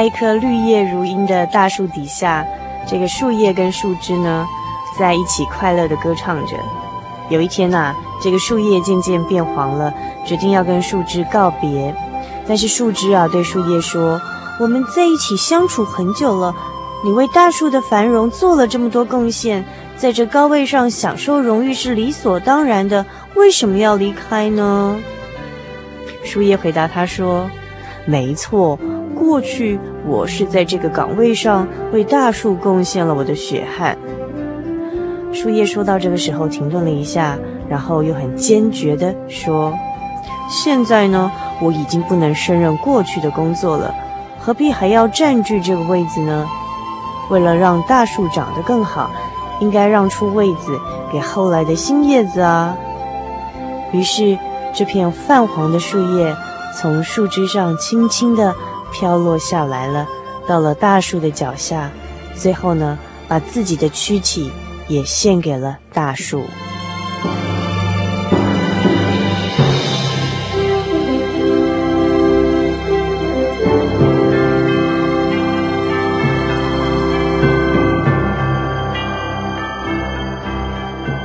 在一棵绿叶如茵的大树底下，这个树叶跟树枝呢，在一起快乐地歌唱着。有一天呐、这个树叶渐渐变黄了，决定要跟树枝告别。但是树枝啊，对树叶说：“我们在一起相处很久了，你为大树的繁荣做了这么多贡献，在这高位上享受荣誉是理所当然的，为什么要离开呢？”树叶回答他说：“没错。”过去我是在这个岗位上为大树贡献了我的血汗。树叶说到这个时候停顿了一下，然后又很坚决地说：“现在呢，我已经不能胜任过去的工作了，何必还要占据这个位子呢？为了让大树长得更好，应该让出位子给后来的新叶子啊。”于是这片泛黄的树叶从树枝上轻轻地。飘落下来了，到了大树的脚下，最后呢，把自己的躯体也献给了大树。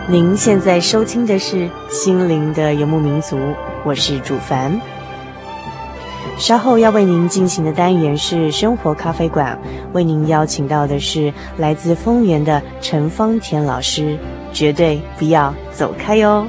您现在收听的是《心灵的游牧民族》，我是主凡。稍后要为您进行的单元是生活咖啡馆，为您邀请到的是来自丰原的陈芳田老师，绝对不要走开哟。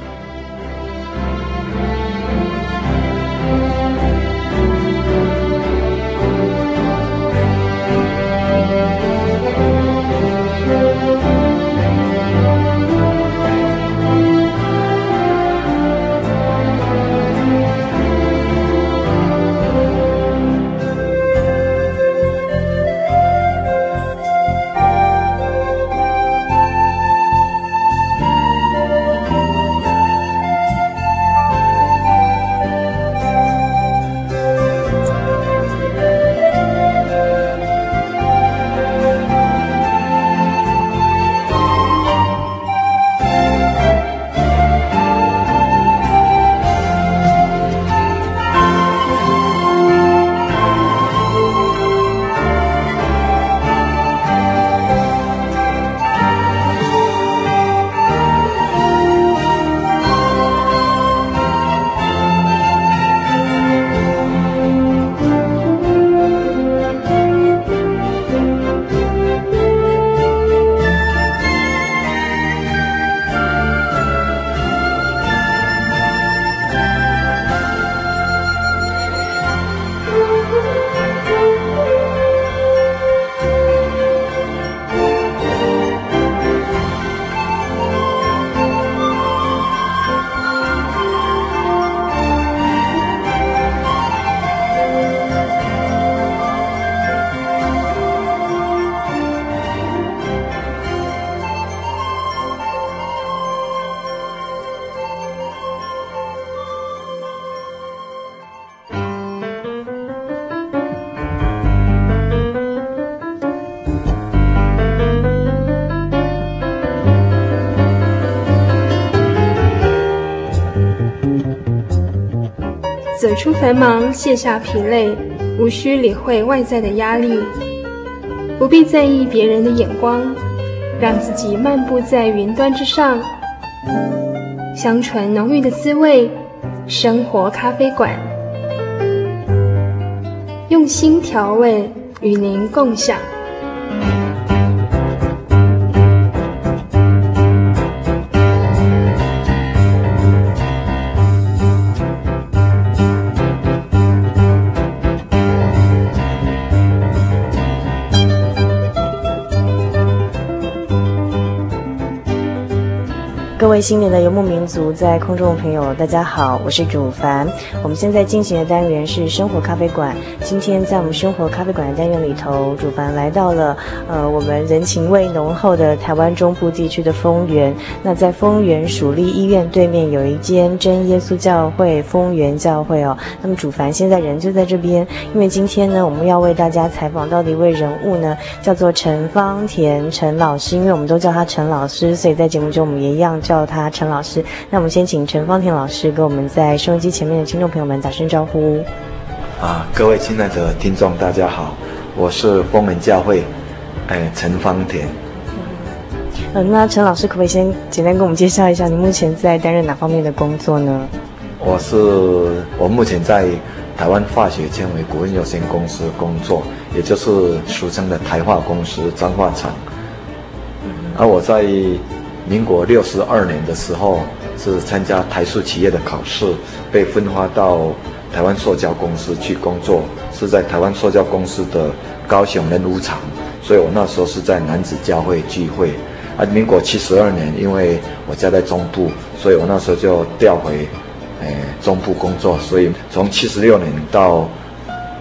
出繁忙，卸下疲累，无需理会外在的压力，不必在意别人的眼光，让自己漫步在云端之上，香醇浓郁的滋味，生活咖啡馆，用心调味，与您共享。各位新年的游牧民族，在空中的朋友，大家好，我是主凡。我们现在进行的单元是生活咖啡馆。今天在我们生活咖啡馆的单元里头，主凡来到了呃我们人情味浓厚的台湾中部地区的丰原。那在丰原属立医院对面有一间真耶稣教会丰原教会哦。那么主凡现在人就在这边，因为今天呢，我们要为大家采访到的一位人物呢，叫做陈芳田陈老师，因为我们都叫他陈老师，所以在节目中我们也一样。叫他陈老师，那我们先请陈方田老师跟我们在收音机前面的听众朋友们打声招呼。啊，各位亲爱的听众，大家好，我是丰门教会，哎，陈方田。嗯、呃，那陈老师可不可以先简单跟我们介绍一下，你目前在担任哪方面的工作呢？我是我目前在台湾化学纤维股份有限公司工作，也就是俗称的台化公司彰化厂。嗯、而我在。民国六十二年的时候，是参加台塑企业的考试，被分发到台湾塑胶公司去工作，是在台湾塑胶公司的高雄人武厂，所以我那时候是在男子教会聚会。啊，民国七十二年，因为我家在中部，所以我那时候就调回，哎，中部工作，所以从七十六年到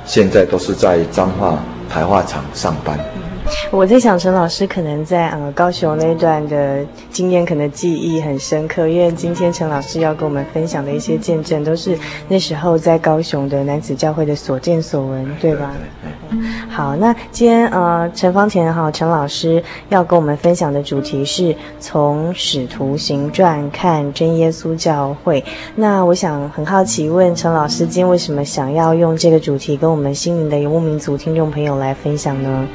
现在都是在彰化台化厂上班。我在想，陈老师可能在呃高雄那一段的经验，可能记忆很深刻，因为今天陈老师要跟我们分享的一些见证，都是那时候在高雄的男子教会的所见所闻，对吧？嗯、好，那今天呃陈方田哈陈老师要跟我们分享的主题是从使徒行传看真耶稣教会。那我想很好奇问陈老师，今天为什么想要用这个主题跟我们心灵的游牧民族听众朋友来分享呢？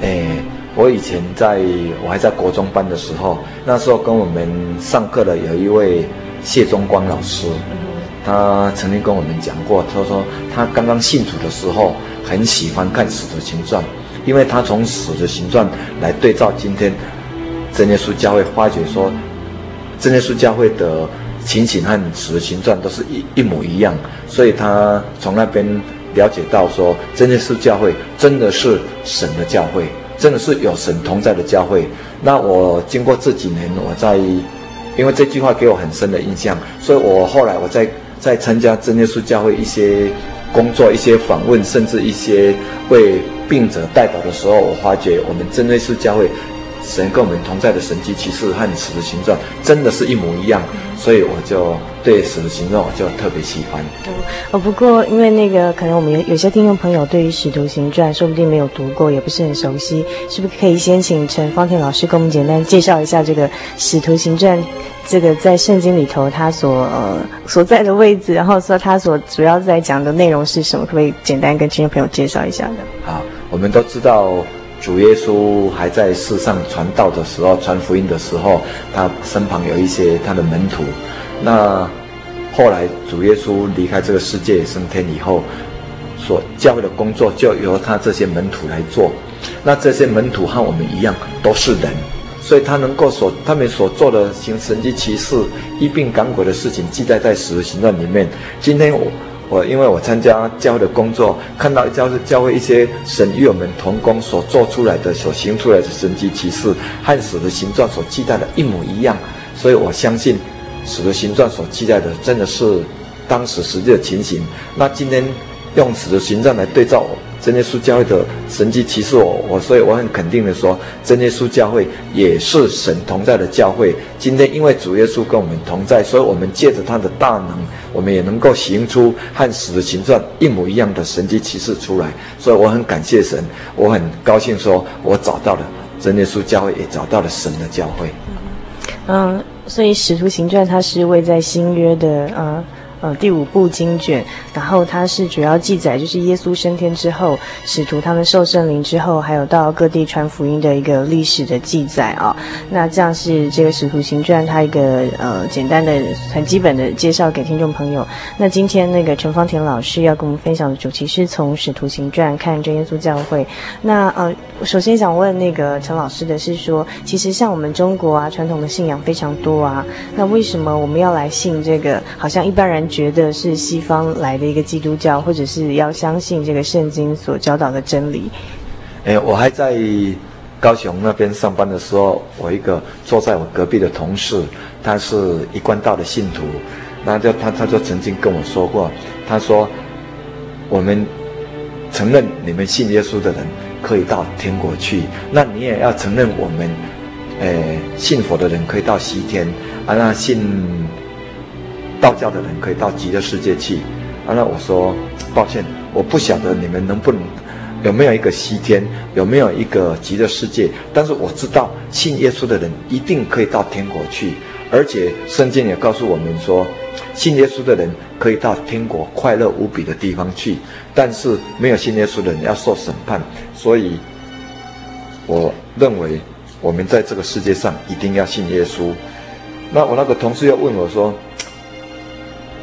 诶，我以前在我还在国中班的时候，那时候跟我们上课的有一位谢宗光老师，他曾经跟我们讲过，他说他刚刚信主的时候很喜欢看《使徒行传》，因为他从《使徒行传》来对照今天真耶稣教会，发觉说真耶稣教会的情形和《使徒行传》都是一一模一样，所以他从那边。了解到说，真耶稣教会真的是神的教会，真的是有神同在的教会。那我经过这几年，我在因为这句话给我很深的印象，所以我后来我在在参加真耶稣教会一些工作、一些访问，甚至一些为病者代祷的时候，我发觉我们真耶稣教会神跟我们同在的神迹奇事和使徒行传真的是一模一样，所以我就。对使徒行传我就特别喜欢。哦，不过因为那个可能我们有有些听众朋友对于使徒行传说不定没有读过，也不是很熟悉，是不是可以先请陈方田老师跟我们简单介绍一下这个使徒行传，这个在圣经里头它所呃所在的位置，然后说它所主要在讲的内容是什么？可不可以简单跟听众朋友介绍一下呢？好，我们都知道主耶稣还在世上传道的时候，传福音的时候，他身旁有一些他的门徒。那后来主耶稣离开这个世界升天以后，所教会的工作就由他这些门徒来做。那这些门徒和我们一样都是人，所以他能够所他们所做的行神迹奇事、医病赶鬼的事情，记载在使徒行传里面。今天我我因为我参加教会的工作，看到教会教会一些神与我们同工所做出来的、所行出来的神迹奇事，和使的形状所期待的一模一样，所以我相信。使的形状所期待的真的是当时实际的情形。那今天用使的形状来对照真耶稣教会的神迹奇事，我我所以我很肯定的说，真耶稣教会也是神同在的教会。今天因为主耶稣跟我们同在，所以我们借着他的大能，我们也能够行出和使徒行传一模一样的神迹奇事出来。所以我很感谢神，我很高兴说，我找到了真耶稣教会，也找到了神的教会。嗯。所以《使徒行传》它是位在新约的，呃，呃第五部经卷，然后它是主要记载就是耶稣升天之后，使徒他们受圣灵之后，还有到各地传福音的一个历史的记载啊、那这样是这个使徒行传它一个呃简单的很基本的介绍给听众朋友。那今天那个陈芳田老师要跟我们分享的主题是从使徒行传看真耶稣教会。那呃，首先想问那个陈老师的是说，其实像我们中国啊传统的信仰非常多啊，那为什么我们要来信这个？好像一般人觉得是西方来的一个基督教，或者是要相信这个圣经所教导的真理。哎，我还在高雄那边上班的时候，我一个坐在我隔壁的同事，他是一贯道的信徒，那就他他就曾经跟我说过，他说我们承认你们信耶稣的人可以到天国去，那你也要承认我们，哎，信佛的人可以到西天，啊，那信。道教的人可以到极乐世界去，啊，那我说抱歉，我不晓得你们能不能有没有一个西天，有没有一个极乐世界，但是我知道信耶稣的人一定可以到天国去，而且圣经也告诉我们说，信耶稣的人可以到天国快乐无比的地方去，但是没有信耶稣的人要受审判，所以我认为我们在这个世界上一定要信耶稣。那我那个同事又问我说。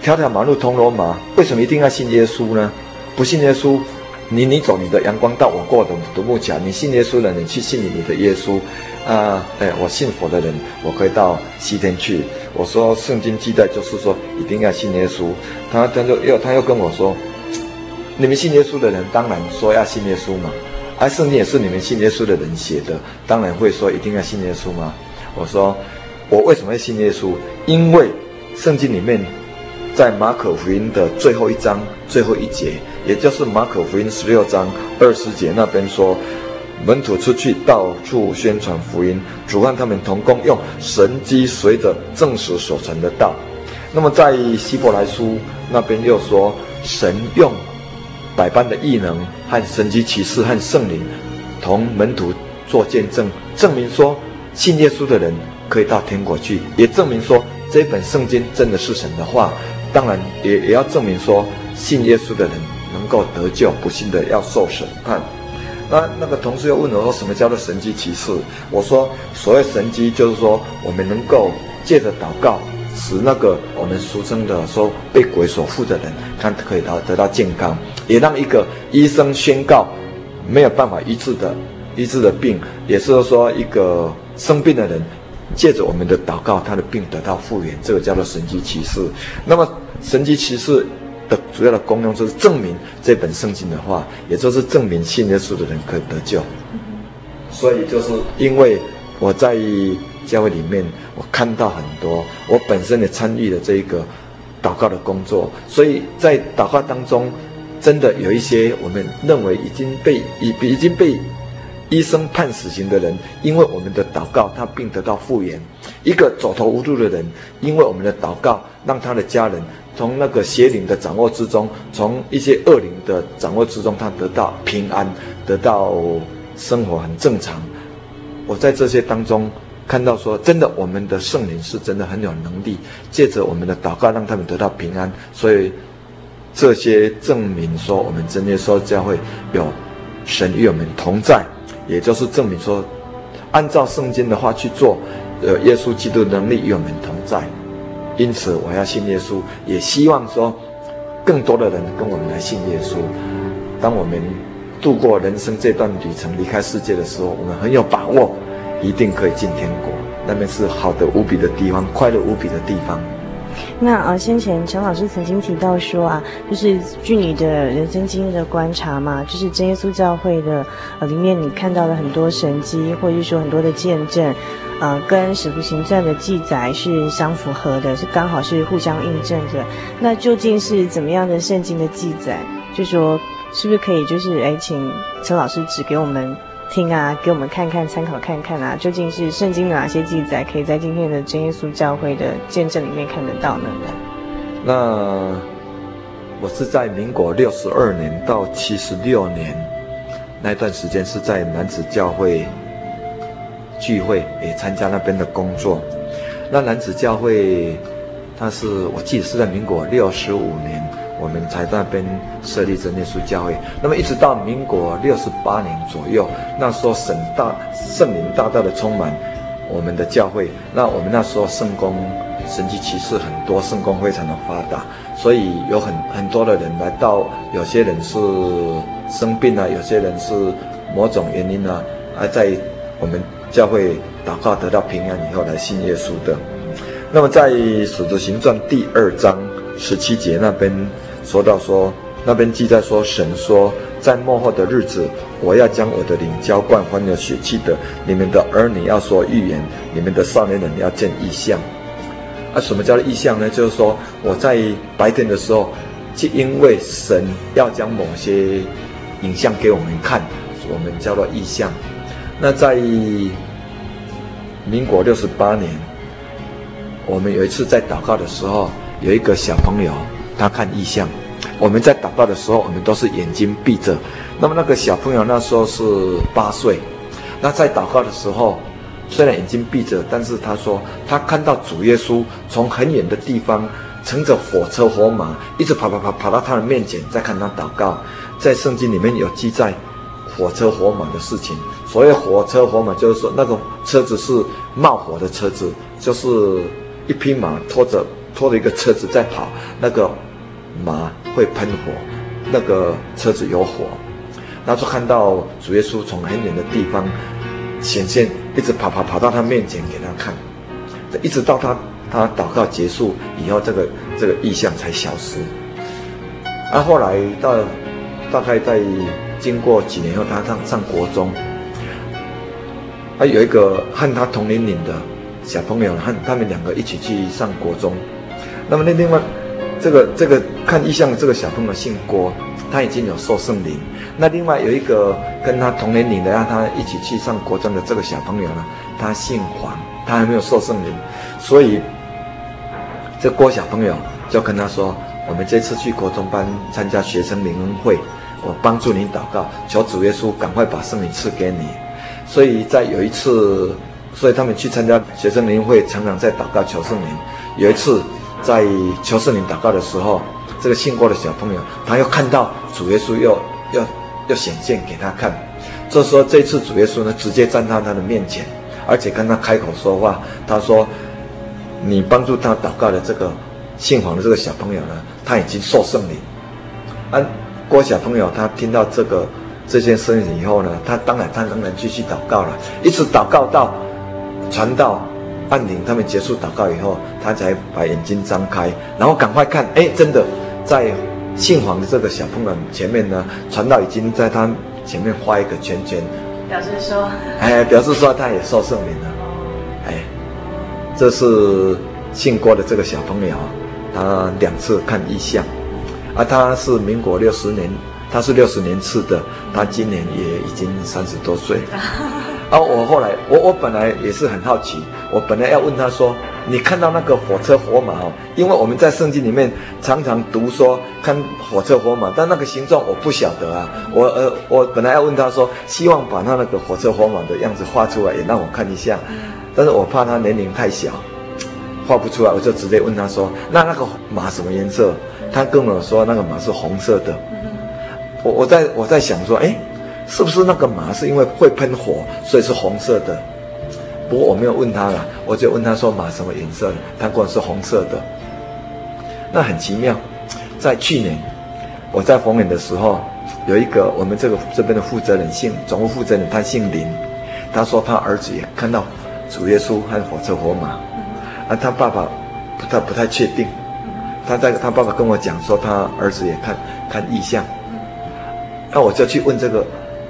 条条马路通罗马，为什么一定要信耶稣呢？不信耶稣，你你走你的阳光道，我过的独木桥。你信耶稣的，你去信你的耶稣。啊，哎，我信佛的人，我可以到西天去。我说圣经记载就是说一定要信耶稣。他他就又他又跟我说，你们信耶稣的人当然说要信耶稣嘛。而圣经也是你们信耶稣的人写的，当然会说一定要信耶稣吗？我说我为什么要信耶稣？因为圣经里面。在马可福音的最后一章最后一节，也就是马可福音十六章二十节那边说，门徒出去到处宣传福音，主和他们同工，用神迹随着证实所传的道。那么在希伯来书那边又说，神用百般的异能和神迹奇事和圣灵同门徒做见证，证明说信耶稣的人可以到天国去，也证明说这本圣经真的是神的话。当然也也要证明说，信耶稣的人能够得救，不信的要受审判。那那个同事又问我说，什么叫做神迹奇事？我说，所谓神迹，就是说我们能够借着祷告，使那个我们俗称的说被鬼所附的人，他可以得得到健康；也让一个医生宣告没有办法医治的医治的病，也是说一个生病的人。借着我们的祷告，他的病得到复原，这个叫做神迹奇事。那么神迹奇事的主要的功用就是证明这本圣经的话，也就是证明信耶稣的人可以得救。所以就是因为我在教会里面，我看到很多，我本身也参与了这一个祷告的工作，所以在祷告当中，真的有一些我们认为已经被已已经被。医生判死刑的人，因为我们的祷告，他病得到复原；一个走投无路的人，因为我们的祷告，让他的家人从那个邪灵的掌握之中，从一些恶灵的掌握之中，他得到平安，得到生活很正常。我在这些当中看到说，真的，我们的圣灵是真的很有能力，借着我们的祷告，让他们得到平安。所以这些证明说，我们真耶稣教会有神与我们同在。也就是证明说，按照圣经的话去做，呃，耶稣基督能力与我们同在。因此，我要信耶稣，也希望说，更多的人跟我们来信耶稣。当我们度过人生这段旅程，离开世界的时候，我们很有把握，一定可以进天国。那边是好的无比的地方，快乐无比的地方。那呃，先前陈老师曾经提到说啊，就是据你的人生经验的观察嘛，就是真耶稣教会的呃里面，你看到了很多神迹，或者是说很多的见证，呃，跟使徒行传的记载是相符合的，是刚好是互相印证的。那究竟是怎么样的圣经的记载？就说是不是可以就是哎，请陈老师指给我们。听啊，给我们看看，参考看看啊，究竟是圣经的哪些记载，可以在今天的真耶稣教会的见证里面看得到呢？那我是在民国六十二年到七十六年那段时间是在男子教会聚会，也参加那边的工作。那男子教会他是我记得是在民国六十五年，我们才在那边设立真耶稣教会。那么一直到民国六十八年左右，那时候神大圣灵大大的充满我们的教会。那我们那时候圣工神迹奇事很多，圣工非常的发达，所以有很很多的人来到，有些人是生病啊，有些人是某种原因啊，而在我们教会祷告得到平安以后来信耶稣的。那么在《使徒行传》第二章十七节那边说到说，那边记载说，神说，在末后的日子，我要将我的灵浇灌凡有血气的，你们的儿女要说预言，你们的少年人要见异象。啊，什么叫做异象呢？就是说我在白天的时候，就因为神要将某些影像给我们看，我们叫做异象。那在民国六十八年。我们有一次在祷告的时候，有一个小朋友，他看异象。我们在祷告的时候，我们都是眼睛闭着。那么那个小朋友那时候是八岁。那在祷告的时候，虽然眼睛闭着，但是他说他看到主耶稣从很远的地方乘着火车火马，一直跑跑跑跑到他的面前，在看他祷告。在圣经里面有记载火车火马的事情。所谓火车火马，就是说那个车子是冒火的车子，就是。一匹马拖着拖着一个车子在跑，那个马会喷火，那个车子有火，然后就看到主耶稣从很远的地方显现，一直跑跑跑到他面前给他看，一直到他他祷告结束以后，这个这个异象才消失。啊，后来到大概在经过几年后，他上上国中，啊，有一个和他同年龄的。小朋友和他们两个一起去上国中，那么那另外，这个这个看意象的这个小朋友姓郭，他已经有受圣灵。那另外有一个跟他同年龄的让他一起去上国中的这个小朋友呢，他姓黄，他还没有受圣灵。所以这郭小朋友就跟他说：“我们这次去国中班参加学生灵恩会，我帮助你祷告，求主耶稣赶快把圣灵赐给你。”所以在有一次。所以他们去参加学生灵会，常常在祷告求圣灵。有一次在求圣灵祷告的时候，这个信过的小朋友，他又看到主耶稣又又又显现给他看。这时候这次主耶稣呢，直接站到他的面前，而且跟他开口说话。他说：“你帮助他祷告的这个姓黄的这个小朋友呢，他已经受圣灵。”啊，郭小朋友他听到这个这件事情以后呢，他当然他仍然继续祷告了，一直祷告到。传到按铃，他们结束祷告以后，他才把眼睛张开，然后赶快看，哎，真的在姓黄的这个小朋友前面呢，传道已经在他前面画一个圈圈，表示说，哎，表示说他也受圣灵了，哎，这是姓郭的这个小朋友，他两次看异象，啊，他是民国六十年，他是六十年次的，他今年也已经三十多岁。然 后我后来，我我本来也是很好奇，我本来要问他说：“你看到那个火车火马哦？因为我们在圣经里面常常读说看火车火马，但那个形状我不晓得啊。我呃，我本来要问他说，希望把他那个火车火马的样子画出来，也让我看一下，但是我怕他年龄太小，画不出来，我就直接问他说：那那个马什么颜色？他跟我说那个马是红色的。我我在我在想说，哎。是不是那个马是因为会喷火，所以是红色的？不过我没有问他了，我就问他说马什么颜色的？他跟我说红色的。那很奇妙，在去年我在凤眼的时候，有一个我们这个这边的负责人姓总务负责人，他姓林，他说他儿子也看到主耶稣和火车火马，啊，他爸爸不太不太确定，他在他爸爸跟我讲说他儿子也看看异象，那我就去问这个。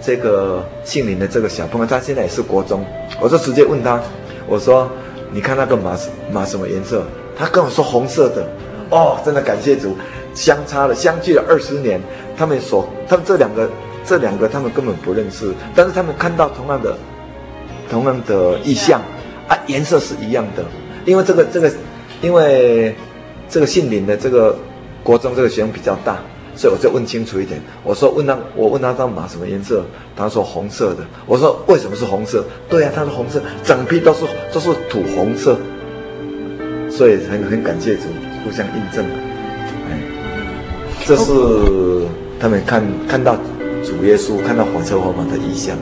这个姓林的这个小朋友，他现在也是国中，我就直接问他，我说：“你看那个马马什么颜色？”他跟我说：“红色的。”哦，真的感谢主，相差了相距了二十年，他们所他们这两个这两个他们根本不认识，但是他们看到同样的同样的意象啊，颜色是一样的，因为这个这个因为这个姓林的这个国中这个学生比较大。所以我就问清楚一点，我说问他，我问他这马什么颜色？他说红色的。我说为什么是红色？对啊，他说红色，整批都是都是土红色。所以很很感谢主，互相印证。哎，这是他们看看到主耶稣，看到火车火马的意象。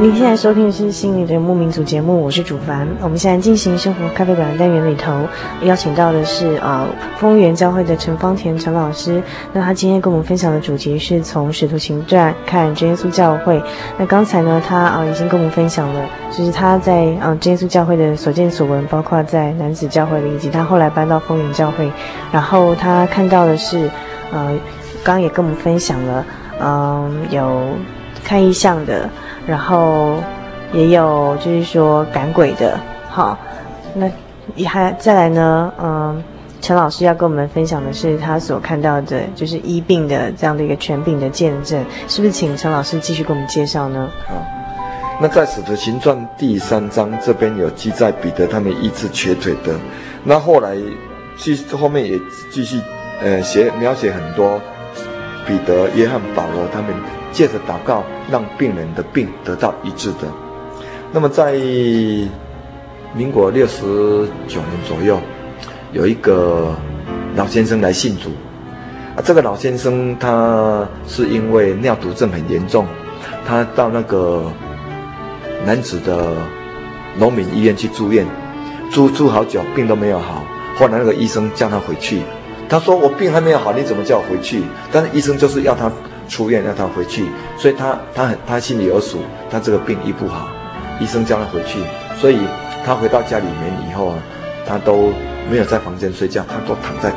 您现在收听的是《心灵的牧民族》节目，我是主凡。我们现在进行生活咖啡馆的单元里头，邀请到的是啊，丰源教会的陈芳田陈老师。那他今天跟我们分享的主题是从《使徒行传》看真耶稣教会。那刚才呢，他啊已经跟我们分享了，就是他在啊真耶稣教会的所见所闻，包括在男子教会的，以及他后来搬到丰源教会。然后他看到的是，呃，刚刚也跟我们分享了，嗯、有看异象的。然后也有就是说赶鬼的，好，那还再来呢，嗯，陈老师要跟我们分享的是他所看到的，就是医病的这样的一个权柄的见证，是不是？请陈老师继续给我们介绍呢？好，那在《使徒行传》第三章这边有记载彼得他们医治瘸腿的，那后来继后面也继续呃写描写很多。彼得、约翰、保罗他们借着祷告，让病人的病得到医治的。那么在民国六十九年左右，有一个老先生来信主。啊，这个老先生他是因为尿毒症很严重，他到那个男子的农民医院去住院，住住好久，病都没有好。后来那个医生叫他回去，他说：“我病还没有好，你怎么叫我回去？”但是医生就是要他出院，让他回去，所以他他很他心里有数，他这个病医不好，医生叫他回去，所以他回到家里面以后啊，他都没有在房间睡觉，他都躺在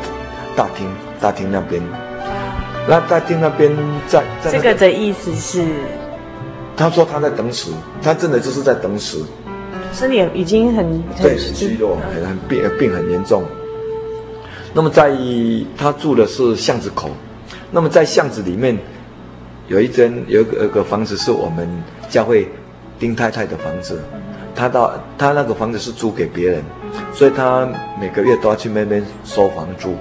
大厅。大厅那边，那大厅那边在，在、那个、这个的意思是，他说他在等死，他真的就是在等死，身体已经很对很虚弱，很很病病很严重。那么在他住的是巷子口，那么在巷子里面有一间有一个有个房子是我们教会丁太太的房子，他到他那个房子是租给别人，所以他每个月都要去那边收房租。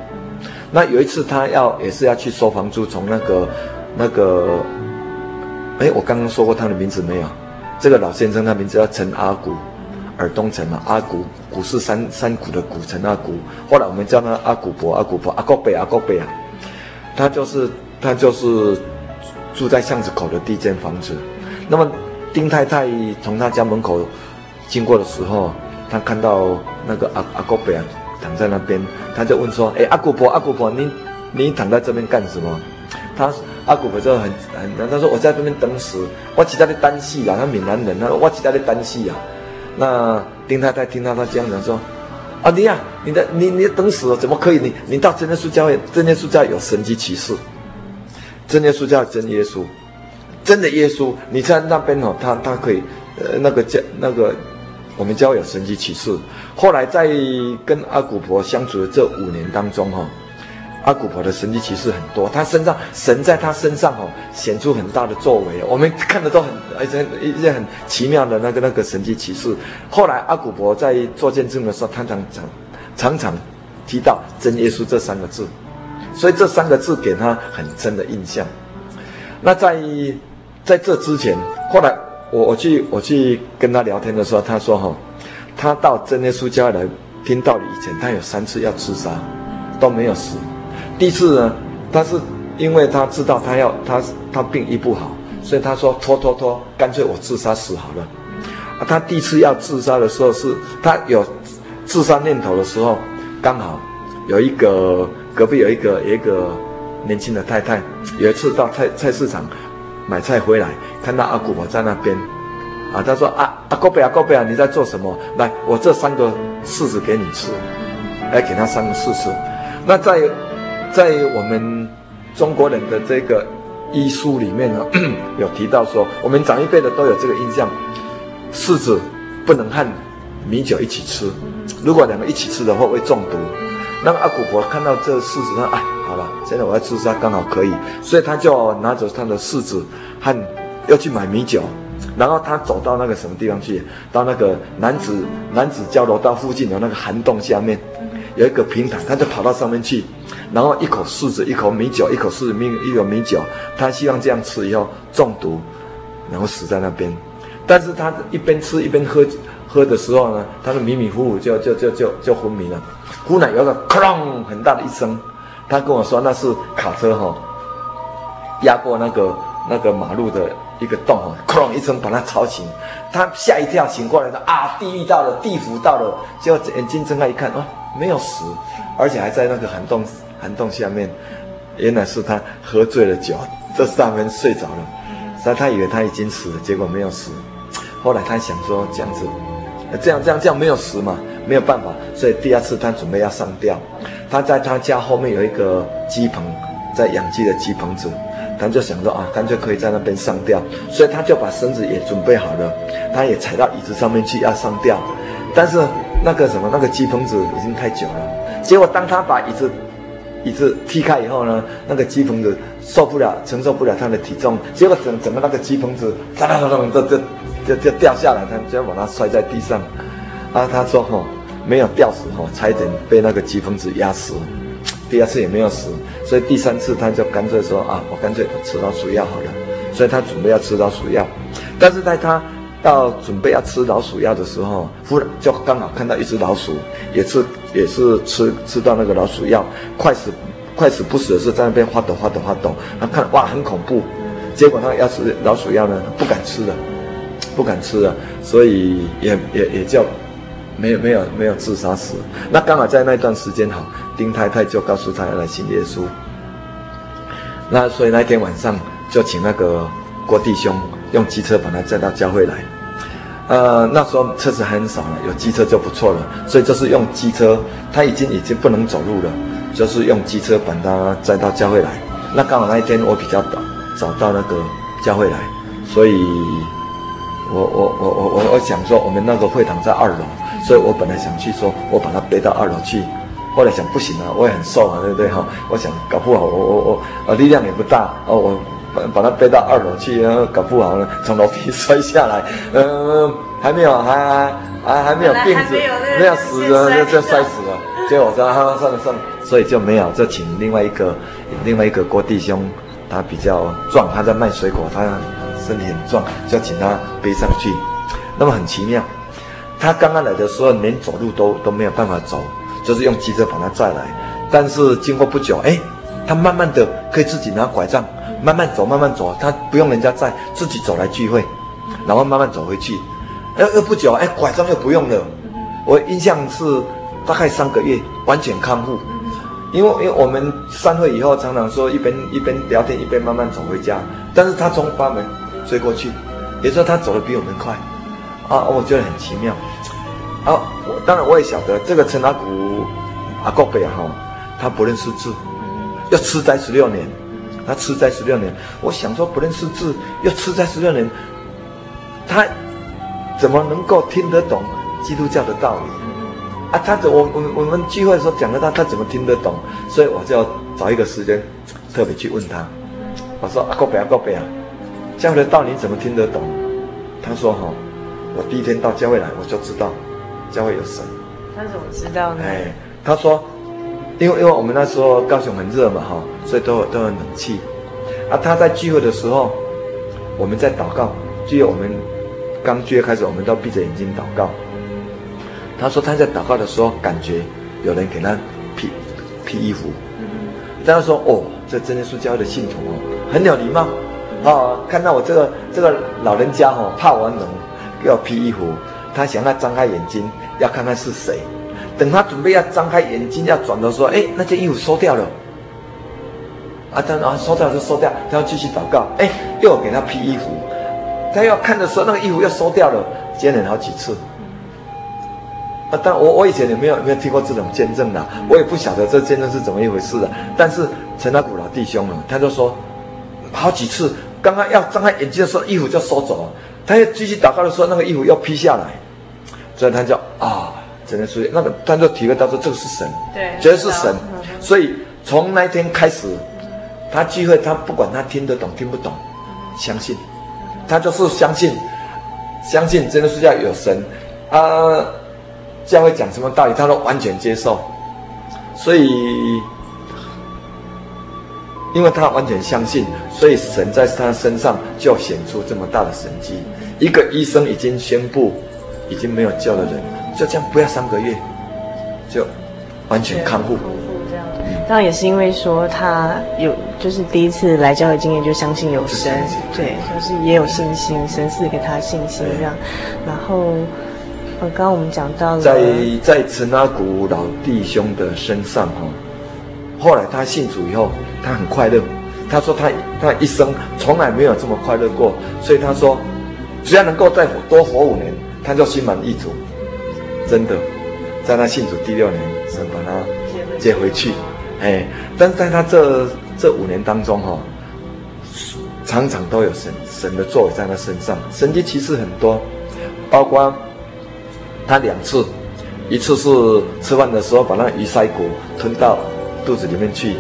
那有一次，他要也是要去收房租，从那个那个，哎，我刚刚说过他的名字没有？这个老先生他名字叫陈阿古，耳东陈嘛，阿古，古是山山谷的古，陈阿古。后来我们叫他阿古伯，阿古伯，阿国北，阿国北啊。他就是他就是住在巷子口的第一间房子。那么丁太太从他家门口经过的时候，他看到那个阿阿国北啊。躺在那边，他就问说：“哎，阿姑婆，阿姑婆，你你躺在这边干什么？”他阿姑婆就很很，他说：“我在这边等死，我其他的单戏啊，他闽南人，他说我其他的单戏啊。”那丁太太听到他这样讲说：“啊，你呀、啊，你的你你等死了，怎么可以？你你到真耶稣教会，真耶稣教有神迹奇事，真耶稣叫真耶稣，真的耶稣，你在那边哦，他他可以，呃，那个叫那个。”我们叫有神迹启示，后来在跟阿古婆相处的这五年当中，哈，阿古婆的神迹启示很多，他身上神在他身上，哦，显出很大的作为，我们看的都很而且一些很奇妙的那个那个神迹启示。后来阿古婆在做见证的时候，他常常常常提到真耶稣这三个字，所以这三个字给他很深的印象。那在在这之前，后来。我我去我去跟他聊天的时候，他说哈，他到真耶稣家来听道理以前，他有三次要自杀，都没有死。第一次呢，他是因为他知道他要他他病医不好，所以他说拖拖拖，干脆我自杀死好了。啊，他第一次要自杀的时候，是他有自杀念头的时候，刚好有一个隔壁有一个有一个年轻的太太，有一次到菜菜市场。买菜回来，看到阿古婆在那边，啊，他说啊，阿古伯啊，哥伯啊，你在做什么？来，我这三个柿子给你吃，来给他三个柿子。那在在我们中国人的这个医书里面呢，有提到说，我们长一辈的都有这个印象，柿子不能和米酒一起吃，如果两个一起吃的话会中毒。那个阿古婆看到这柿子，他哎。好了，现在我要自杀，刚好可以，所以他就拿着他的柿子和要去买米酒，然后他走到那个什么地方去？到那个男子 男子交流道附近的那个涵洞下面，有一个平台，他就跑到上面去，然后一口柿子，一口米酒，一口柿子一口米酒，他希望这样吃以后中毒，然后死在那边。但是他一边吃一边喝喝的时候呢，他就迷迷糊糊就就就就就昏迷了，忽然有个哐很大的一声。他跟我说那是卡车哈，压过那个那个马路的一个洞哈，哐一声把他吵醒，他吓一跳醒过来的啊，地狱到了，地府到了，结果眼睛睁开一看哦，没有死，而且还在那个涵洞涵洞下面，原来是他喝醉了酒，这上面睡着了，所以他以为他已经死了，结果没有死，后来他想说这样子，这样这样这样没有死嘛，没有办法，所以第二次他准备要上吊。他在他家后面有一个鸡棚，在养鸡的鸡棚子，他就想说啊，干脆可以在那边上吊，所以他就把绳子也准备好了，他也踩到椅子上面去要上吊，但是那个什么那个鸡棚子已经太久了，结果当他把椅子椅子踢开以后呢，那个鸡棚子受不了，承受不了他的体重，结果整整个那个鸡棚子哒哒哒哒就就就就掉下来，他就要把它摔在地上，啊，他说吼。没有吊死哈，差一点被那个鸡棚子压死。第二次也没有死，所以第三次他就干脆说啊，我干脆吃老鼠药好了。所以他准备要吃老鼠药，但是在他到准备要吃老鼠药的时候，忽然就刚好看到一只老鼠，也是也是吃吃到那个老鼠药，快死快死不死的是在那边发抖发抖发抖，他看哇很恐怖，结果他要吃老鼠药呢，他不敢吃了，不敢吃了，所以也也也就没有没有没有自杀死。那刚好在那段时间哈，丁太太就告诉他要来信耶稣，那所以那天晚上。就请那个郭弟兄用机车把他载到教会来，呃，那时候车子还很少了，有机车就不错了，所以就是用机车，他已经已经不能走路了，就是用机车把他载到教会来。那刚好那一天我比较早早到那个教会来，所以我我我我我我想说我们那个会堂在二楼，所以我本来想去说我把他背到二楼去，后来想不行啊，我也很瘦啊，对不对哈？我想搞不好我我我呃力量也不大哦我。把把他背到二楼去，然后搞不好呢，从楼梯摔下来，嗯、呃，还没有，还还还还没有病死，没有死了就就摔死了。结果我说哈，算了算了，所以就没有，就请另外一个另外一个郭弟兄，他比较壮，他在卖水果，他身体很壮，就请他背上去。那么很奇妙，他刚刚来的时候连走路都都没有办法走，就是用机车把他载来。但是经过不久，哎，他慢慢的可以自己拿拐杖。慢慢走，慢慢走，他不用人家载，自己走来聚会，然后慢慢走回去。又又不久，哎，拐杖又不用了。我印象是大概三个月完全康复。因为因为我们散会以后，常常说一边一边聊天一边慢慢走回家，但是他从八门追过去，也就是说他走的比我们快。啊，我觉得很奇妙。啊，我当然我也晓得这个陈阿古阿哥贝哈，他不认识字，要吃斋十六年。他吃斋十六年，我想说不认识字，要吃斋十六年，他怎么能够听得懂基督教的道理啊？他怎我我我们聚会的时候讲的他，他怎么听得懂？所以我就要找一个时间特别去问他。我说阿哥贝阿哥贝啊，教会的道理怎么听得懂？他说哈，我第一天到教会来，我就知道教会有神。他怎么知道呢？哎，他说。因为因为我们那时候高雄很热嘛哈，所以都有都有冷气。啊，他在聚会的时候，我们在祷告。聚会我们刚聚会开始，我们都闭着眼睛祷告。他说他在祷告的时候，感觉有人给他披披衣服。大家说哦，这真的是教会的信徒哦，很有礼貌。哦，看到我这个这个老人家哦，怕我冷，要披衣服。他想要张开眼睛，要看看是谁。等他准备要张开眼睛要转的时候，哎，那件衣服收掉了。啊，他啊收掉就收掉，他要继续祷告。哎，又给他披衣服，他要看的时候，那个衣服又收掉了，接连好几次。啊，但我我以前也没有没有听过这种见证的，我也不晓得这见证是怎么一回事的。但是陈大古老弟兄呢，他就说，好几次刚刚要张开眼睛的时候，衣服就收走了。他要继续祷告的时候，那个衣服要披下来，所以他就啊。真的是那个，他就体会到说这个是神，对，觉得是神，所以从那天开始，他聚会，他不管他听得懂听不懂，相信，他就是相信，相信真的是要有神，啊，教会讲什么道理，他都完全接受，所以，因为他完全相信，所以神在他身上就显出这么大的神迹，一个医生已经宣布，已经没有救的人。就这样，不要三个月，就完全康复。这样，当然也是因为说他有，就是第一次来教会经验，就相信有神，对，就是也有信心，神赐给他信心这样。然后，呃，刚刚我们讲到了，在在陈阿古老弟兄的身上哈，后来他信主以后，他很快乐。他说他他一生从来没有这么快乐过，所以他说，只要能够再多活五年，他就心满意足。真的，在他信主第六年，神把他接回去，哎，但是在他这这五年当中哈、哦，常常都有神神的作为在他身上，神迹奇事很多，包括他两次，一次是吃饭的时候把那鱼鳃骨吞到肚子里面去，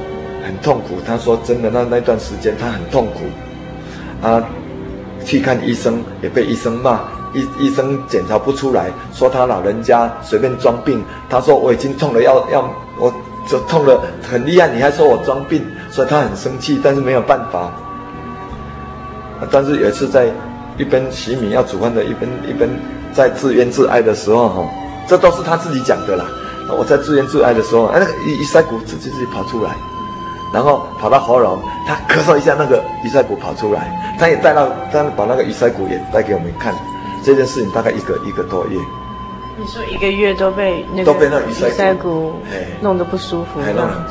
很痛苦。他说真的，那那段时间他很痛苦，啊，去看医生也被医生骂。医医生检查不出来，说他老人家随便装病。他说我已经痛了要要我就痛了很厉害，你还说我装病，所以他很生气，但是没有办法。但是有一次在一边洗米要煮饭的，一边一边在自怨自艾的时候，哈，这都是他自己讲的啦。我在自怨自艾的时候，哎，那个鱼鱼鳃骨自己自己跑出来，然后跑到喉咙，他咳嗽一下，那个鱼鳃骨跑出来，他也带到，他把那个鱼鳃骨也带给我们看。这件事情大概一个一个多月。你说一个月都被那个鱼鳃骨弄得不舒服，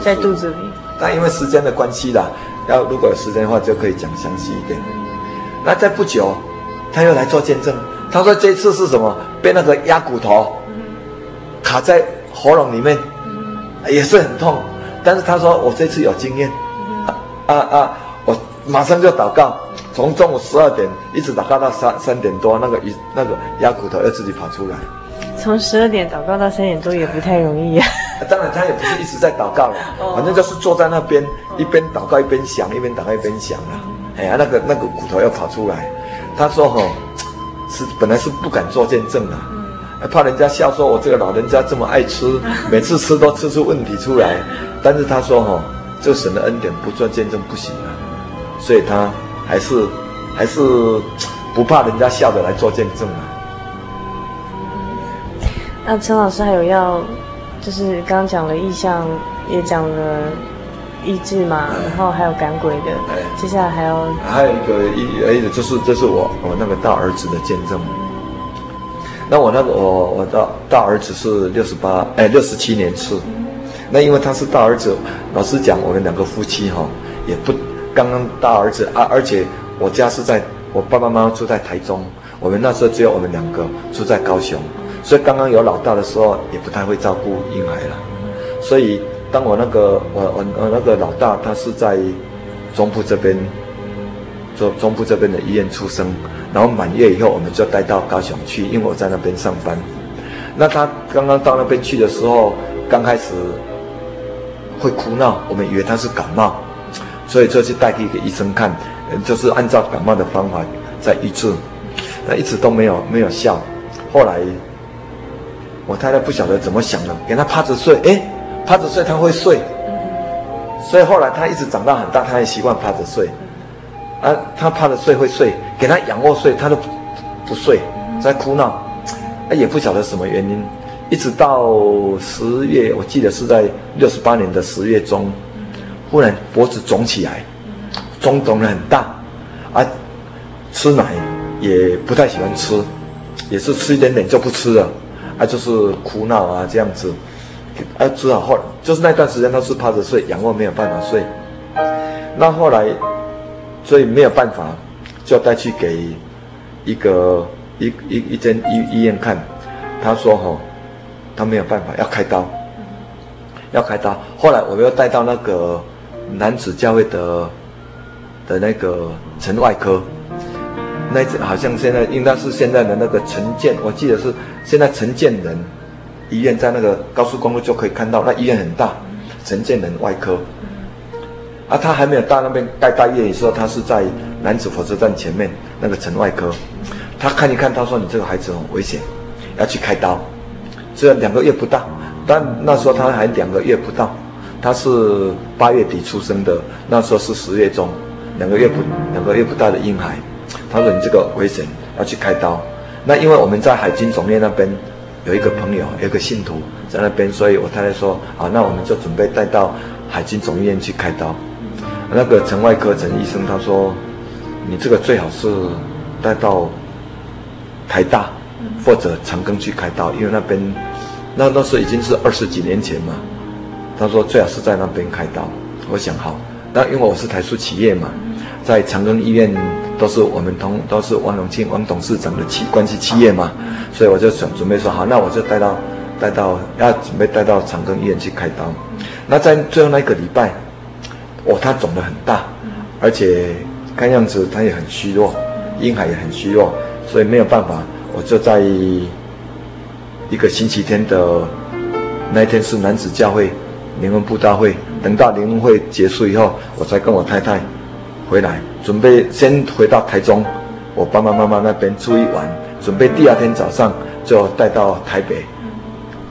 在肚子里。但因为时间的关系啦，要如果有时间的话，就可以讲详细一点。那在不久，他又来做见证。他说这次是什么？被那个鸭骨头卡在喉咙里面，也是很痛。但是他说我这次有经验，啊啊啊，我马上就祷告，从中午十二点一直祷告到三三点多，那个鱼那个鸭骨头又自己跑出来。从十二点祷告到三点多也不太容易呀、啊。当然他也不是一直在祷告了，反正就是坐在那边一边祷告一边想，一边祷告一边想啊。哎呀，那个那个骨头要跑出来。他说：“吼，是本来是不敢做见证的，还怕人家笑说我这个老人家这么爱吃，每次吃都吃出问题出来。但是他说：吼，这神的恩典不做见证不行啊，所以他还是还是不怕人家笑着来做见证啊。”那陈老师还有要，就是刚刚讲了意向，也讲了意志嘛，然后还有赶鬼的，接下来还有还有一个一哎，就是这是我我那个大儿子的见证。那我那个我我的大儿子是六十八哎六十七年次，那因为他是大儿子，老实讲，我们两个夫妻哈也不刚刚大儿子啊，而且我家是在我爸爸妈妈住在台中，我们那时候只有我们两个住在高雄。所以刚刚有老大的时候，也不太会照顾婴孩了。所以当我那个我我我那个老大，他是在中部这边，做中部这边的医院出生，然后满月以后，我们就带到高雄去，因为我在那边上班。那他刚刚到那边去的时候，刚开始会哭闹，我们以为他是感冒，所以就去带去给医生看，就是按照感冒的方法在医治，那一直都没有没有效，后来。我太太不晓得怎么想的，给他趴着睡，诶，趴着睡他会睡，所以后来他一直长到很大，他也习惯趴着睡，啊，他趴着睡会睡，给他仰卧睡，他都不睡，在哭闹，啊，也不晓得什么原因，一直到十月，我记得是在六十八年的十月中，忽然脖子肿起来，肿肿的很大，啊，吃奶也不太喜欢吃，也是吃一点点就不吃了。啊、就是哭闹啊，这样子，啊，只好后就是那段时间他是趴着睡，仰卧没有办法睡。那后来，所以没有办法，就带去给一个一一一间医医院看。他说：“吼，他没有办法，要开刀，要开刀。”后来我们又带到那个男子教会的的那个城外科。那好像现在应该是现在的那个陈建，我记得是现在陈建仁医院在那个高速公路就可以看到，那医院很大，陈建仁外科。啊，他还没有到那边盖大医院的时候，他是在男子火车站前面那个城外科，他看一看，他说你这个孩子很危险，要去开刀，只有两个月不到，但那时候他还两个月不到，他是八月底出生的，那时候是十月中，两个月不两个月不到的婴孩。他说：“你这个危险，要去开刀。那因为我们在海军总院那边有一个朋友，有一个信徒在那边，所以我太太说：好，那我们就准备带到海军总医院去开刀。那个陈外科陈医生他说：你这个最好是带到台大或者长庚去开刀，因为那边那那时候已经是二十几年前嘛。他说最好是在那边开刀。我想好，那因为我是台塑企业嘛。”在长庚医院都是我们同都是王永庆王董事长的企关系企业嘛，所以我就想准备说好，那我就带到带到要准备带到长庚医院去开刀。那在最后那一个礼拜，哦，他肿得很大，而且看样子他也很虚弱，婴孩也很虚弱，所以没有办法，我就在一个星期天的那一天是男子教会灵恩布道会，等到灵恩会结束以后，我才跟我太太。回来准备先回到台中，我爸爸妈妈那边住一晚，准备第二天早上就带到台北，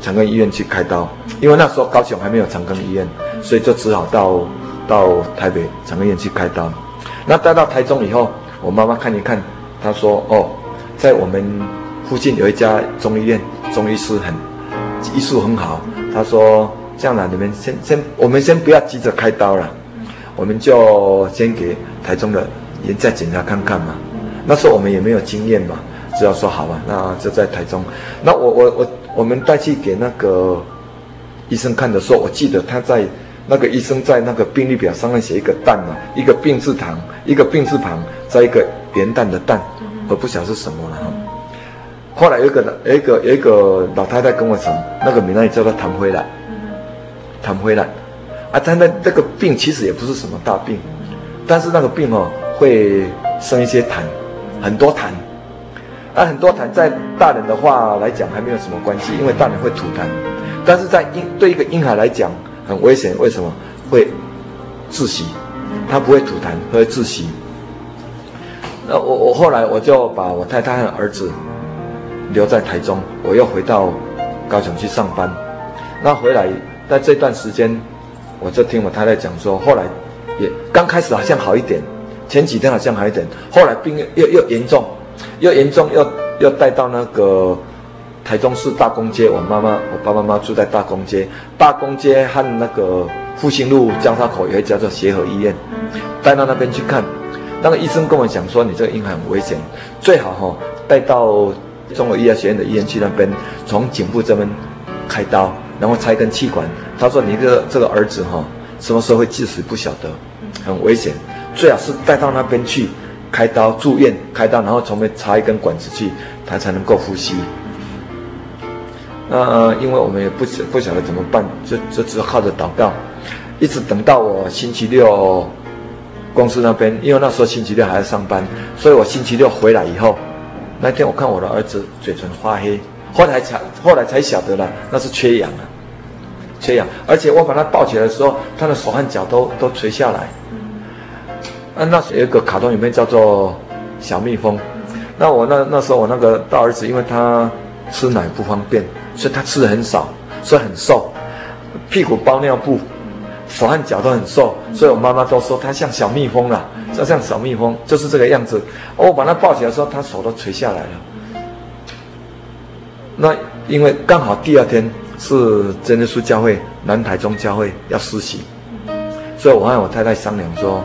长庚医院去开刀，因为那时候高雄还没有长庚医院，所以就只好到到台北长庚医院去开刀。那带到台中以后，我妈妈看一看，她说：“哦，在我们附近有一家中医院，中医师很医术很好。”他说：“这样啦，你们先先，我们先不要急着开刀了，我们就先给台中的人再检查看看嘛。”那时候我们也没有经验嘛，只要说好吧，那就在台中。那我我我我们带去给那个医生看的时候，我记得他在那个医生在那个病历表上面写一个“蛋”嘛，一个病字旁，一个病字旁，在一个元旦的“蛋”，我不晓得是什么了哈。后来有一个有一个有一个老太太跟我讲，那个名字叫做谭辉兰，谭辉兰啊，他那那个病其实也不是什么大病，但是那个病哦会生一些痰。很多痰，啊，很多痰在大人的话来讲还没有什么关系，因为大人会吐痰，但是在婴对一个婴孩来讲很危险，为什么？会窒息，他不会吐痰，会窒息。那我我后来我就把我太太和儿子留在台中，我又回到高雄去上班。那回来在这段时间，我就听我太太讲说，后来也刚开始好像好一点。前几天好像还有点，后来病又又严重，又严重，又又带到那个台中市大公街。我妈妈、我爸爸妈妈住在大公街，大公街和那个复兴路交叉口有一家叫协和医院，带到那边去看。那个医生跟我讲说，你这个婴孩很危险，最好哈带到中国医药学院的医院去那边，从颈部这边开刀，然后插一根气管。他说你这个这个儿子哈什么时候会致死不晓得，很危险。最好是带到那边去开刀住院开刀，然后从那插一根管子去，他才能够呼吸。那、呃、因为我们也不晓不晓得怎么办，就就只靠着祷告，一直等到我星期六公司那边，因为那时候星期六还要上班，所以我星期六回来以后，那天我看我的儿子嘴唇发黑，后来才后来才晓得了，那是缺氧了，缺氧，而且我把他抱起来的时候，他的手和脚都都垂下来。啊，那有一个卡通影片叫做小蜜蜂。那我那那时候我那个大儿子，因为他吃奶不方便，所以他吃的很少，所以很瘦，屁股包尿布，手和脚都很瘦，所以我妈妈都说他像小蜜蜂了，就像小蜜蜂，就是这个样子。我把他抱起来的时候，他手都垂下来了。那因为刚好第二天是真耶稣教会南台中教会要施洗，所以我和我太太商量说。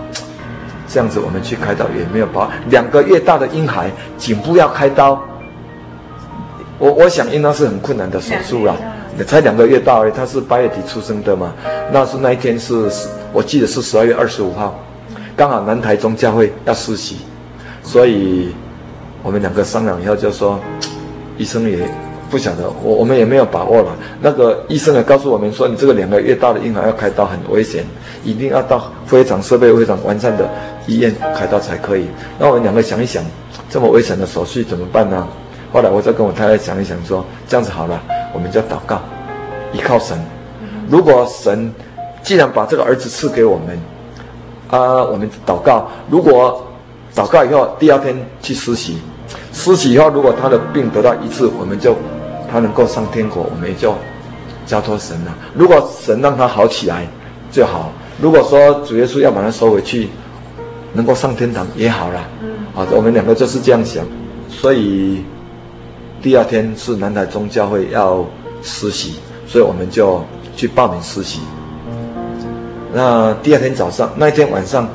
这样子，我们去开刀也没有把两个月大的婴孩颈部要开刀，我我想应当是很困难的手术了。也才两个月大而，他是八月底出生的嘛，那是那一天是，我记得是十二月二十五号，刚好南台中教会要实习，所以我们两个商量以后就说，医生也。不晓得，我我们也没有把握了。那个医生也告诉我们说，你这个两个月大的婴儿要开刀很危险，一定要到非常设备非常完善的医院开刀才可以。那我们两个想一想，这么危险的手术怎么办呢？后来我再跟我太太想一想，说这样子好了，我们就祷告，依靠神。如果神既然把这个儿子赐给我们，啊，我们祷告。如果祷告以后第二天去实习，实习以后如果他的病得到医治，我们就。他能够上天国，我们也就交托神了。如果神让他好起来就好；如果说主耶稣要把他收回去，能够上天堂也好了。好，我们两个就是这样想。所以第二天是南台中教会要实习，所以我们就去报名实习。那第二天早上，那一天晚上，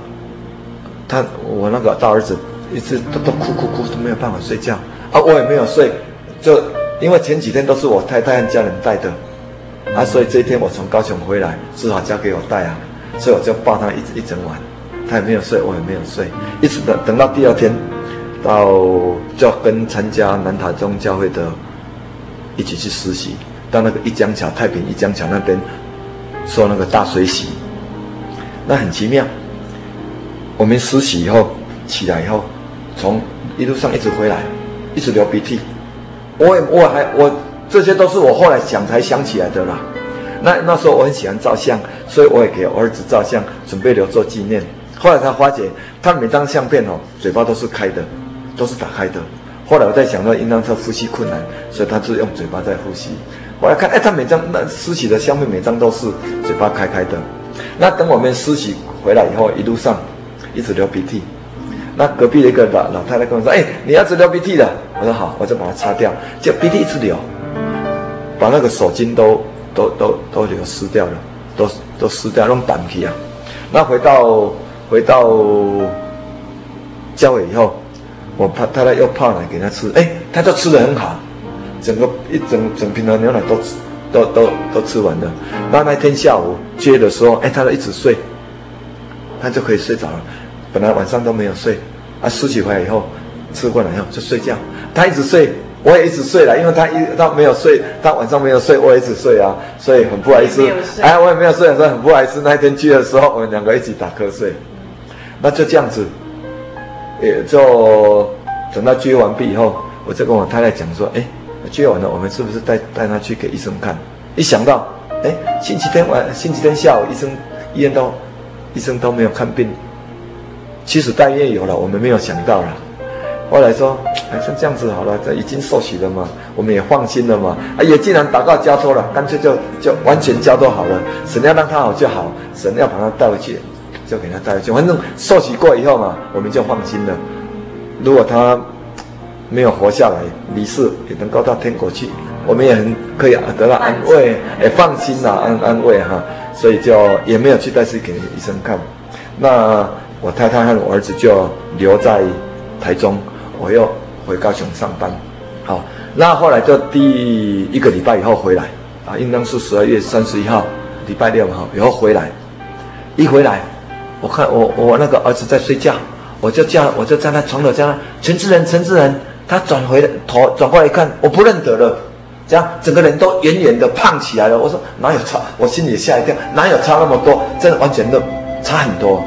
他我那个大儿子一直都都哭哭哭都没有办法睡觉啊，我也没有睡，就。因为前几天都是我太太和家人带的，啊，所以这一天我从高雄回来，只好交给我带啊，所以我就抱他一一整晚，他也没有睡，我也没有睡，一直等等到第二天，到就跟参加南塔宗教会的一起去实习，到那个一江桥太平一江桥那边，说那个大水洗，那很奇妙，我们实习以后起来以后，从一路上一直回来，一直流鼻涕。我也我还我这些都是我后来想才想起来的啦。那那时候我很喜欢照相，所以我也给我儿子照相，准备留作纪念。后来才发觉，他每张相片哦，嘴巴都是开的，都是打开的。后来我在想说，应当是呼吸困难，所以他是用嘴巴在呼吸。我来看，哎，他每张那施洗的香妹每张都是嘴巴开开的。那等我们施洗回来以后，一路上一直流鼻涕。那隔壁的一个老老太太跟我说：“哎，你儿子流鼻涕了。”我说：“好，我就把它擦掉。”就鼻涕一直流，把那个手巾都都都都流湿掉了，都都湿掉，弄板皮啊。那回到回到教会以后，我怕太太又泡奶给他吃，哎，他就吃的很好，整个一整整瓶的牛奶都吃都都都吃完了。那那天下午接的时候，哎，他就一直睡，他就可以睡着了。本来晚上都没有睡，啊，梳洗回来以后，吃过来以后就睡觉。他一直睡，我也一直睡了，因为他一他没有睡，他晚上没有睡，我也一直睡啊，所以很不好意思。哎，我也没有睡，所以很不好意思。那一天去的时候，我们两个一起打瞌睡，那就这样子，也就等到聚会完毕以后，我就跟我太太讲说，哎，聚会完了，我们是不是带带他去给医生看？一想到，哎，星期天晚，星期天下午，医生医院都医生都没有看病。其实大约有了，我们没有想到了。后来说，还是这样子好了，这已经受洗了嘛，我们也放心了嘛。啊，也既然祷告交托了，干脆就就完全交托好了。神要让他好就好，神要把他带回去，就给他带回去。反正受洗过以后嘛，我们就放心了。如果他没有活下来，离世也能够到天国去，我们也很可以得到安慰，也放心啦，安安慰哈。所以就也没有去带去给医生看。那。我太太和我儿子就留在台中，我又回高雄上班。好，那后来就第一个礼拜以后回来，啊，应当是十二月三十一号，礼拜六哈，以后回来。一回来，我看我我那个儿子在睡觉，我就叫我就在那床头叫他陈志仁陈志仁，他转回头转过来一看，我不认得了，这样整个人都圆圆的胖起来了。我说哪有差？我心里吓一跳，哪有差那么多？真的完全都差很多。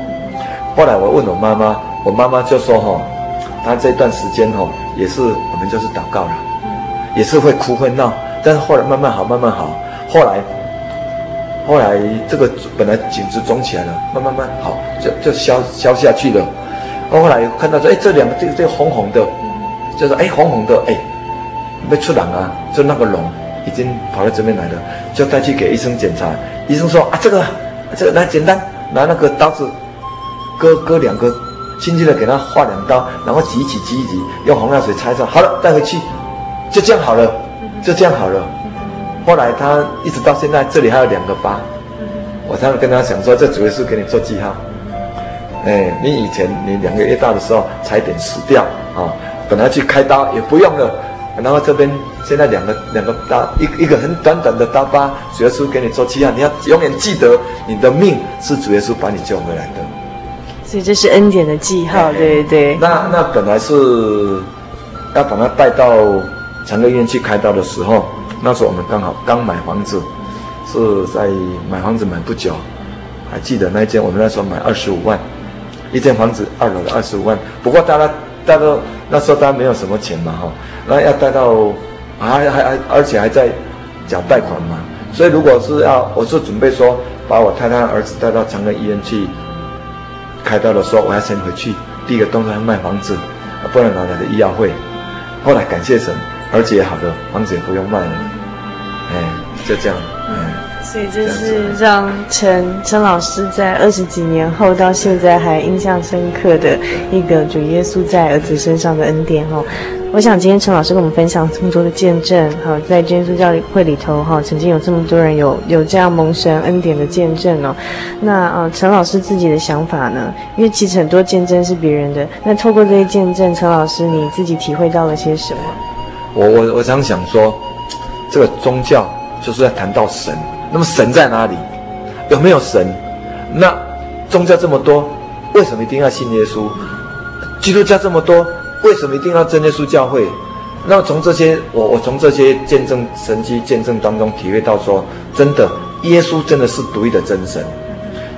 后来我问我妈妈，我妈妈就说：“哈，她这段时间哈，也是我们就是祷告了，也是会哭会闹，但是后来慢慢好，慢慢好。后来，后来这个本来颈子肿起来了，慢慢慢好，就就消消下去了。后来看到说，哎，这两个这个这个红红的，就说哎红红的，哎，没出卵啊，就那个脓已经跑到这边来了，就带去给医生检查。医生说啊，这个这个来简单拿那个刀子。”割割两个，轻轻的给他划两刀，然后挤一挤挤一挤，用红药水擦一擦，好了，带回去，就这样好了，就这样好了。后来他一直到现在，这里还有两个疤。我常常跟他讲说，这主要是给你做记号。哎，你以前你两个月大的时候差一点死掉啊，本来去开刀也不用了，然后这边现在两个两个刀，一一个很短短的刀疤，主耶稣给你做记号，你要永远记得，你的命是主耶稣把你救回来的。所以这是恩典的记号，对对对。那那本来是要把他带到长庚医院去开刀的时候，那时候我们刚好刚买房子，是在买房子买不久，还记得那间我们那时候买二十五万，一间房子二楼的二十五万。不过大家带到那时候大家没有什么钱嘛哈，那要带到还还还而且还在缴贷款嘛，所以如果是要我是准备说把我太太儿子带到长庚医院去。开刀的时候，我要先回去。第一个动作要卖房子，不然哪来的医药费？后来感谢神，儿子也好了，房子也不用卖了。哎，就这样。嗯，所以这是让陈陈老师在二十几年后到现在还印象深刻的一个主耶稣在儿子身上的恩典哦。我想今天陈老师跟我们分享这么多的见证，哈，在真耶稣教会里头，哈，曾经有这么多人有有这样蒙神恩典的见证哦。那呃，陈老师自己的想法呢？因为其实很多见证是别人的，那透过这些见证，陈老师你自己体会到了些什么？我我我常想说，这个宗教就是在谈到神，那么神在哪里？有没有神？那宗教这么多，为什么一定要信耶稣？基督教这么多？为什么一定要真耶稣教会？那从这些我我从这些见证神迹见证当中体会到说，真的耶稣真的是独一的真神。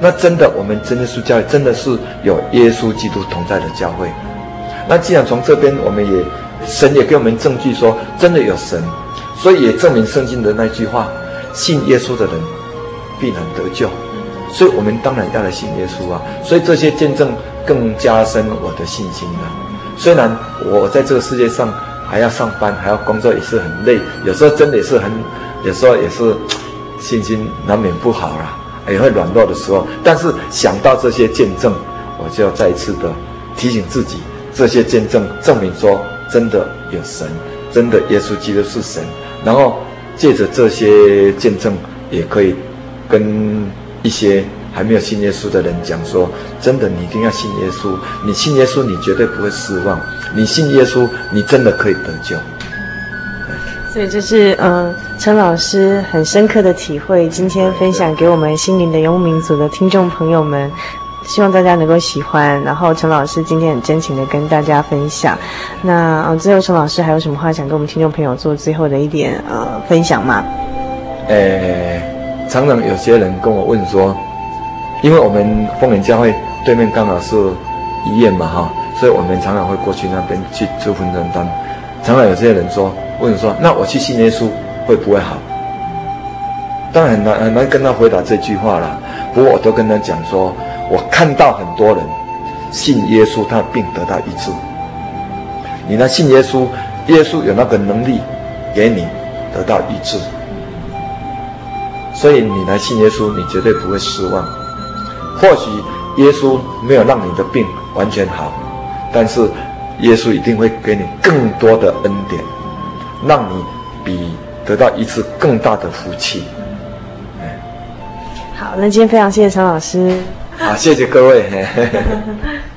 那真的我们真耶稣教会真的是有耶稣基督同在的教会。那既然从这边我们也神也给我们证据说真的有神，所以也证明圣经的那句话：信耶稣的人必然得救。所以我们当然要来信耶稣啊！所以这些见证更加深我的信心了。虽然我在这个世界上还要上班，还要工作，也是很累，有时候真的是很有时候也是信心难免不好啦，也会软弱的时候。但是想到这些见证，我就要再一次的提醒自己，这些见证证明说，真的有神，真的耶稣基督是神。然后借着这些见证，也可以跟一些还没有信耶稣的人讲说，真的，你一定要信耶稣。你信耶稣，你绝对不会失望。你信耶稣，你真的可以得救。所以这是嗯，陈老师很深刻的体会，今天分享给我们心灵的游牧民族的听众朋友们，希望大家能够喜欢。然后陈老师今天很真情的跟大家分享。那，最后陈老师还有什么话想跟我们听众朋友做最后的一点呃分享吗？呃，常常有些人跟我问说，因为我们丰年教会对面刚好是医院嘛哈，所以我们常常会过去那边去做分担单。常常有些人说。问说：“那我去信耶稣会不会好？”当然很难很难跟他回答这句话了。不过我都跟他讲说：“我看到很多人信耶稣，他的病得到医治。你呢？信耶稣，耶稣有那个能力给你得到医治。所以你来信耶稣，你绝对不会失望。或许耶稣没有让你的病完全好，但是耶稣一定会给你更多的恩典。”让你比得到一次更大的福气。好，那今天非常谢谢陈老师。好，谢谢各位。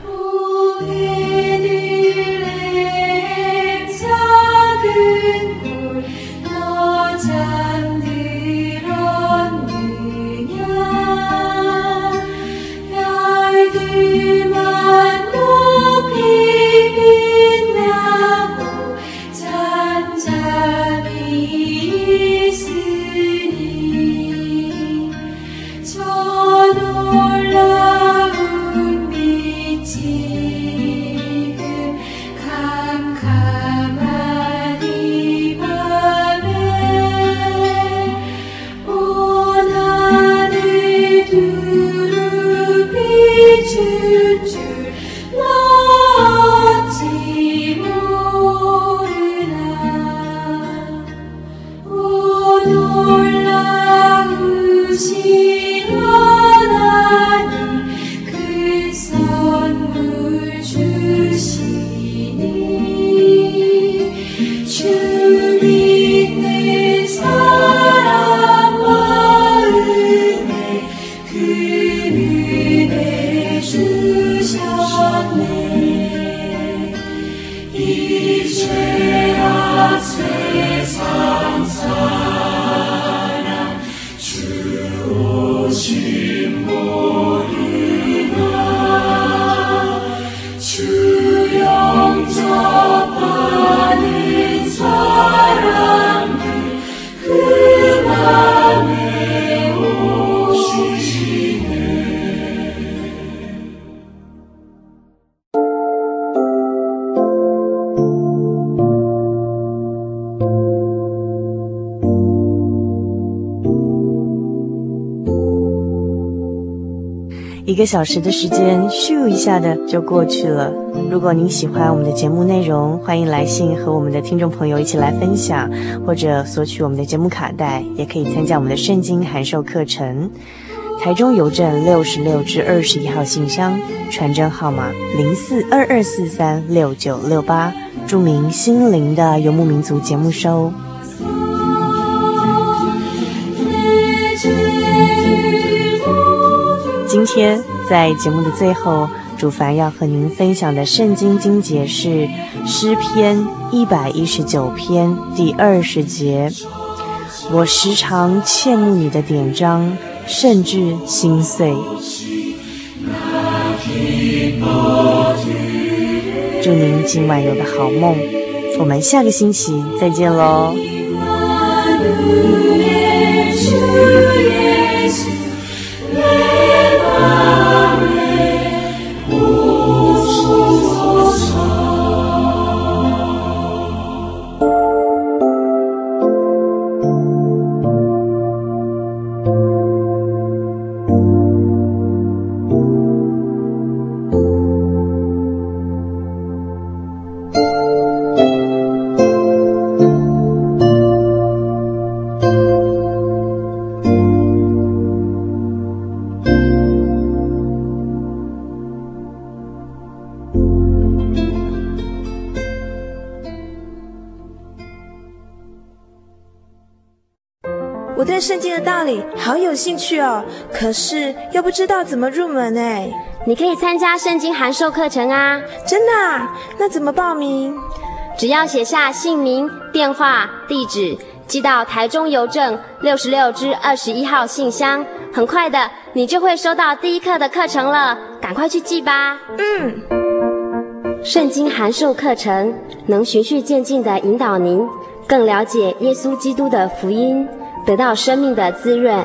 小时的时间，咻一下的就过去了。如果您喜欢我们的节目内容，欢迎来信和我们的听众朋友一起来分享，或者索取我们的节目卡带，也可以参加我们的圣经函授课程。台中邮政六十六至二十一号信箱，传真号码零四二二四三六九六八，注明“心灵的游牧民族”节目收。今天在节目的最后，主凡要和您分享的圣经经节是诗篇一百一十九篇第二十节。我时常切慕你的典章，甚至心碎。祝您今晚有个好梦，我们下个星期再见喽。可是又不知道怎么入门哎。你可以参加圣经函授课程啊！真的啊？那怎么报名？只要写下姓名、电话、地址，寄到台中邮政六十六至二十一号信箱，很快的，你就会收到第一课的课程了。赶快去寄吧！嗯，圣经函授课程能循序渐进地引导您更了解耶稣基督的福音，得到生命的滋润